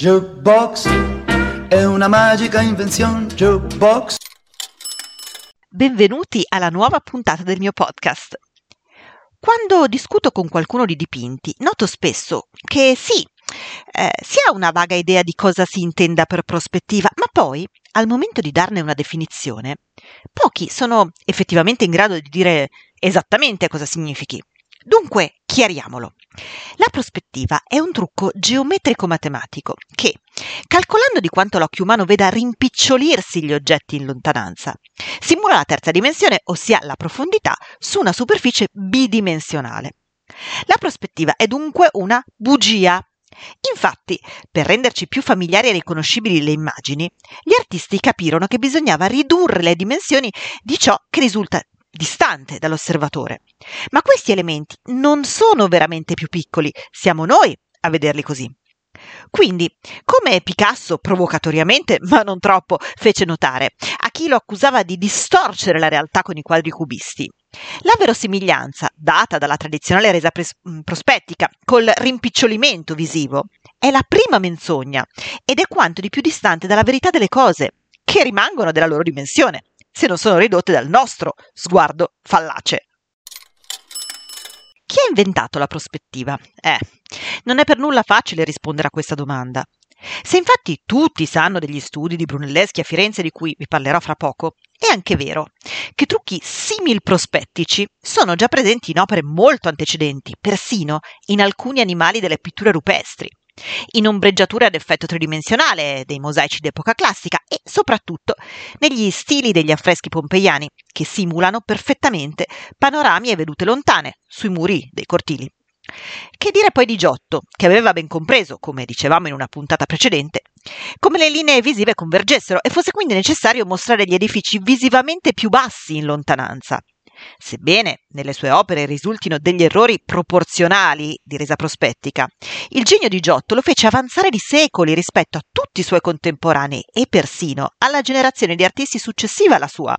Jukebox è una magica invenzione. Jukebox. Benvenuti alla nuova puntata del mio podcast. Quando discuto con qualcuno di dipinti, noto spesso che sì, eh, si ha una vaga idea di cosa si intenda per prospettiva, ma poi, al momento di darne una definizione, pochi sono effettivamente in grado di dire esattamente cosa significhi. Dunque, chiariamolo. La prospettiva è un trucco geometrico-matematico che, calcolando di quanto l'occhio umano veda rimpicciolirsi gli oggetti in lontananza, simula la terza dimensione, ossia la profondità, su una superficie bidimensionale. La prospettiva è dunque una bugia. Infatti, per renderci più familiari e riconoscibili le immagini, gli artisti capirono che bisognava ridurre le dimensioni di ciò che risulta distante dall'osservatore. Ma questi elementi non sono veramente più piccoli, siamo noi a vederli così. Quindi, come Picasso provocatoriamente, ma non troppo, fece notare a chi lo accusava di distorcere la realtà con i quadri cubisti, la verosimiglianza, data dalla tradizionale resa pres- mm, prospettica col rimpicciolimento visivo, è la prima menzogna ed è quanto di più distante dalla verità delle cose, che rimangono della loro dimensione se non sono ridotte dal nostro sguardo fallace. Chi ha inventato la prospettiva? Eh, non è per nulla facile rispondere a questa domanda. Se infatti tutti sanno degli studi di Brunelleschi a Firenze di cui vi parlerò fra poco, è anche vero che trucchi simil prospettici sono già presenti in opere molto antecedenti, persino in alcuni animali delle pitture rupestri in ombreggiature ad effetto tridimensionale dei mosaici d'epoca classica e soprattutto negli stili degli affreschi pompeiani che simulano perfettamente panorami e vedute lontane sui muri dei cortili. Che dire poi di Giotto, che aveva ben compreso, come dicevamo in una puntata precedente, come le linee visive convergessero e fosse quindi necessario mostrare gli edifici visivamente più bassi in lontananza, Sebbene nelle sue opere risultino degli errori proporzionali di resa prospettica, il genio di Giotto lo fece avanzare di secoli rispetto a tutti i suoi contemporanei e persino alla generazione di artisti successiva alla sua.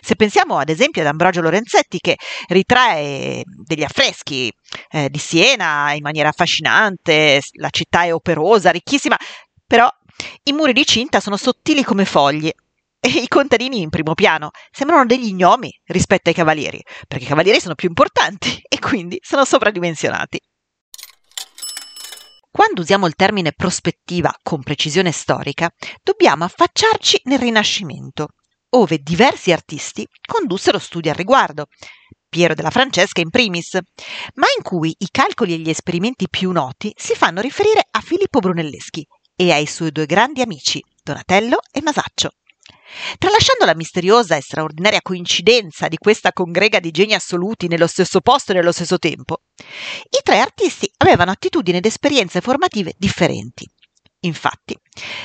Se pensiamo ad esempio ad Ambrogio Lorenzetti che ritrae degli affreschi eh, di Siena in maniera affascinante, la città è operosa, ricchissima, però i muri di cinta sono sottili come foglie, e i contadini in primo piano sembrano degli gnomi rispetto ai cavalieri, perché i cavalieri sono più importanti e quindi sono sopradimensionati. Quando usiamo il termine prospettiva con precisione storica, dobbiamo affacciarci nel Rinascimento, ove diversi artisti condussero studi al riguardo, Piero della Francesca in primis, ma in cui i calcoli e gli esperimenti più noti si fanno riferire a Filippo Brunelleschi e ai suoi due grandi amici, Donatello e Masaccio. Tralasciando la misteriosa e straordinaria coincidenza di questa congrega di geni assoluti nello stesso posto e nello stesso tempo, i tre artisti avevano attitudini ed esperienze formative differenti. Infatti,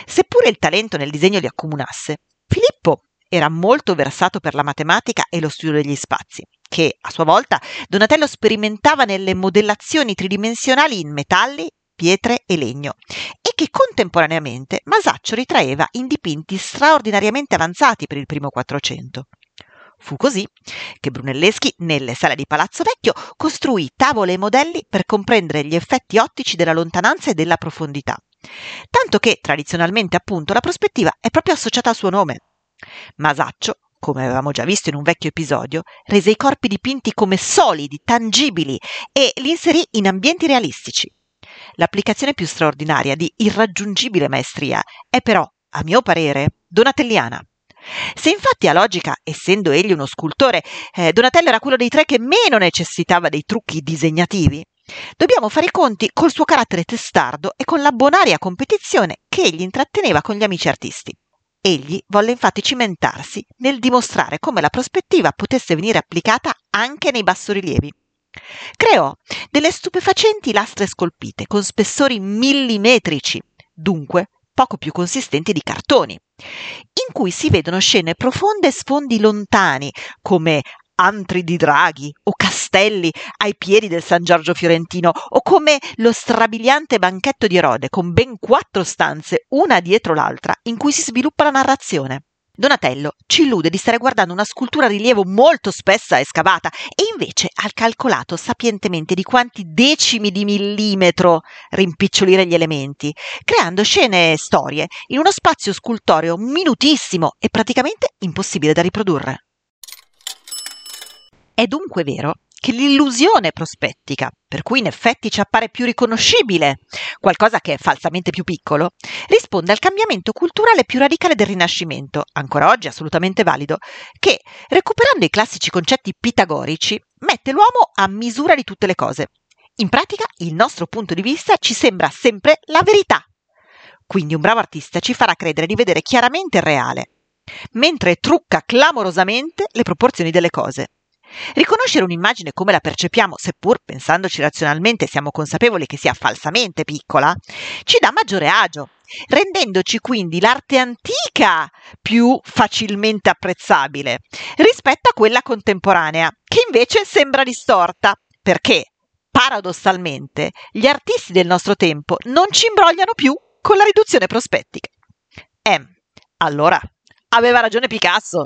seppure il talento nel disegno li accomunasse, Filippo era molto versato per la matematica e lo studio degli spazi, che a sua volta Donatello sperimentava nelle modellazioni tridimensionali in metalli, pietre e legno, e che contemporaneamente Masaccio ritraeva in dipinti straordinariamente avanzati per il primo Quattrocento. Fu così che Brunelleschi, nelle sale di Palazzo Vecchio, costruì tavole e modelli per comprendere gli effetti ottici della lontananza e della profondità. Tanto che, tradizionalmente appunto, la prospettiva è proprio associata al suo nome. Masaccio, come avevamo già visto in un vecchio episodio, rese i corpi dipinti come solidi, tangibili e li inserì in ambienti realistici. L'applicazione più straordinaria di irraggiungibile maestria è però, a mio parere, donatelliana. Se infatti a logica, essendo egli uno scultore, eh, Donatello era quello dei tre che meno necessitava dei trucchi disegnativi, dobbiamo fare i conti col suo carattere testardo e con la bonaria competizione che egli intratteneva con gli amici artisti. Egli volle infatti cimentarsi nel dimostrare come la prospettiva potesse venire applicata anche nei bassorilievi. Creò delle stupefacenti lastre scolpite con spessori millimetrici, dunque poco più consistenti di cartoni, in cui si vedono scene profonde e sfondi lontani, come antri di draghi o castelli ai piedi del San Giorgio fiorentino o come lo strabiliante banchetto di Erode con ben quattro stanze, una dietro l'altra, in cui si sviluppa la narrazione. Donatello ci illude di stare guardando una scultura a rilievo molto spessa e scavata e invece ha calcolato sapientemente di quanti decimi di millimetro rimpicciolire gli elementi, creando scene e storie in uno spazio scultoreo minutissimo e praticamente impossibile da riprodurre. È dunque vero che l'illusione prospettica, per cui in effetti ci appare più riconoscibile qualcosa che è falsamente più piccolo, risponde al cambiamento culturale più radicale del Rinascimento, ancora oggi assolutamente valido, che, recuperando i classici concetti pitagorici, mette l'uomo a misura di tutte le cose. In pratica, il nostro punto di vista ci sembra sempre la verità. Quindi un bravo artista ci farà credere di vedere chiaramente il reale, mentre trucca clamorosamente le proporzioni delle cose. Riconoscere un'immagine come la percepiamo, seppur pensandoci razionalmente siamo consapevoli che sia falsamente piccola, ci dà maggiore agio, rendendoci quindi l'arte antica più facilmente apprezzabile rispetto a quella contemporanea, che invece sembra distorta, perché paradossalmente gli artisti del nostro tempo non ci imbrogliano più con la riduzione prospettica. Eh, allora, aveva ragione Picasso.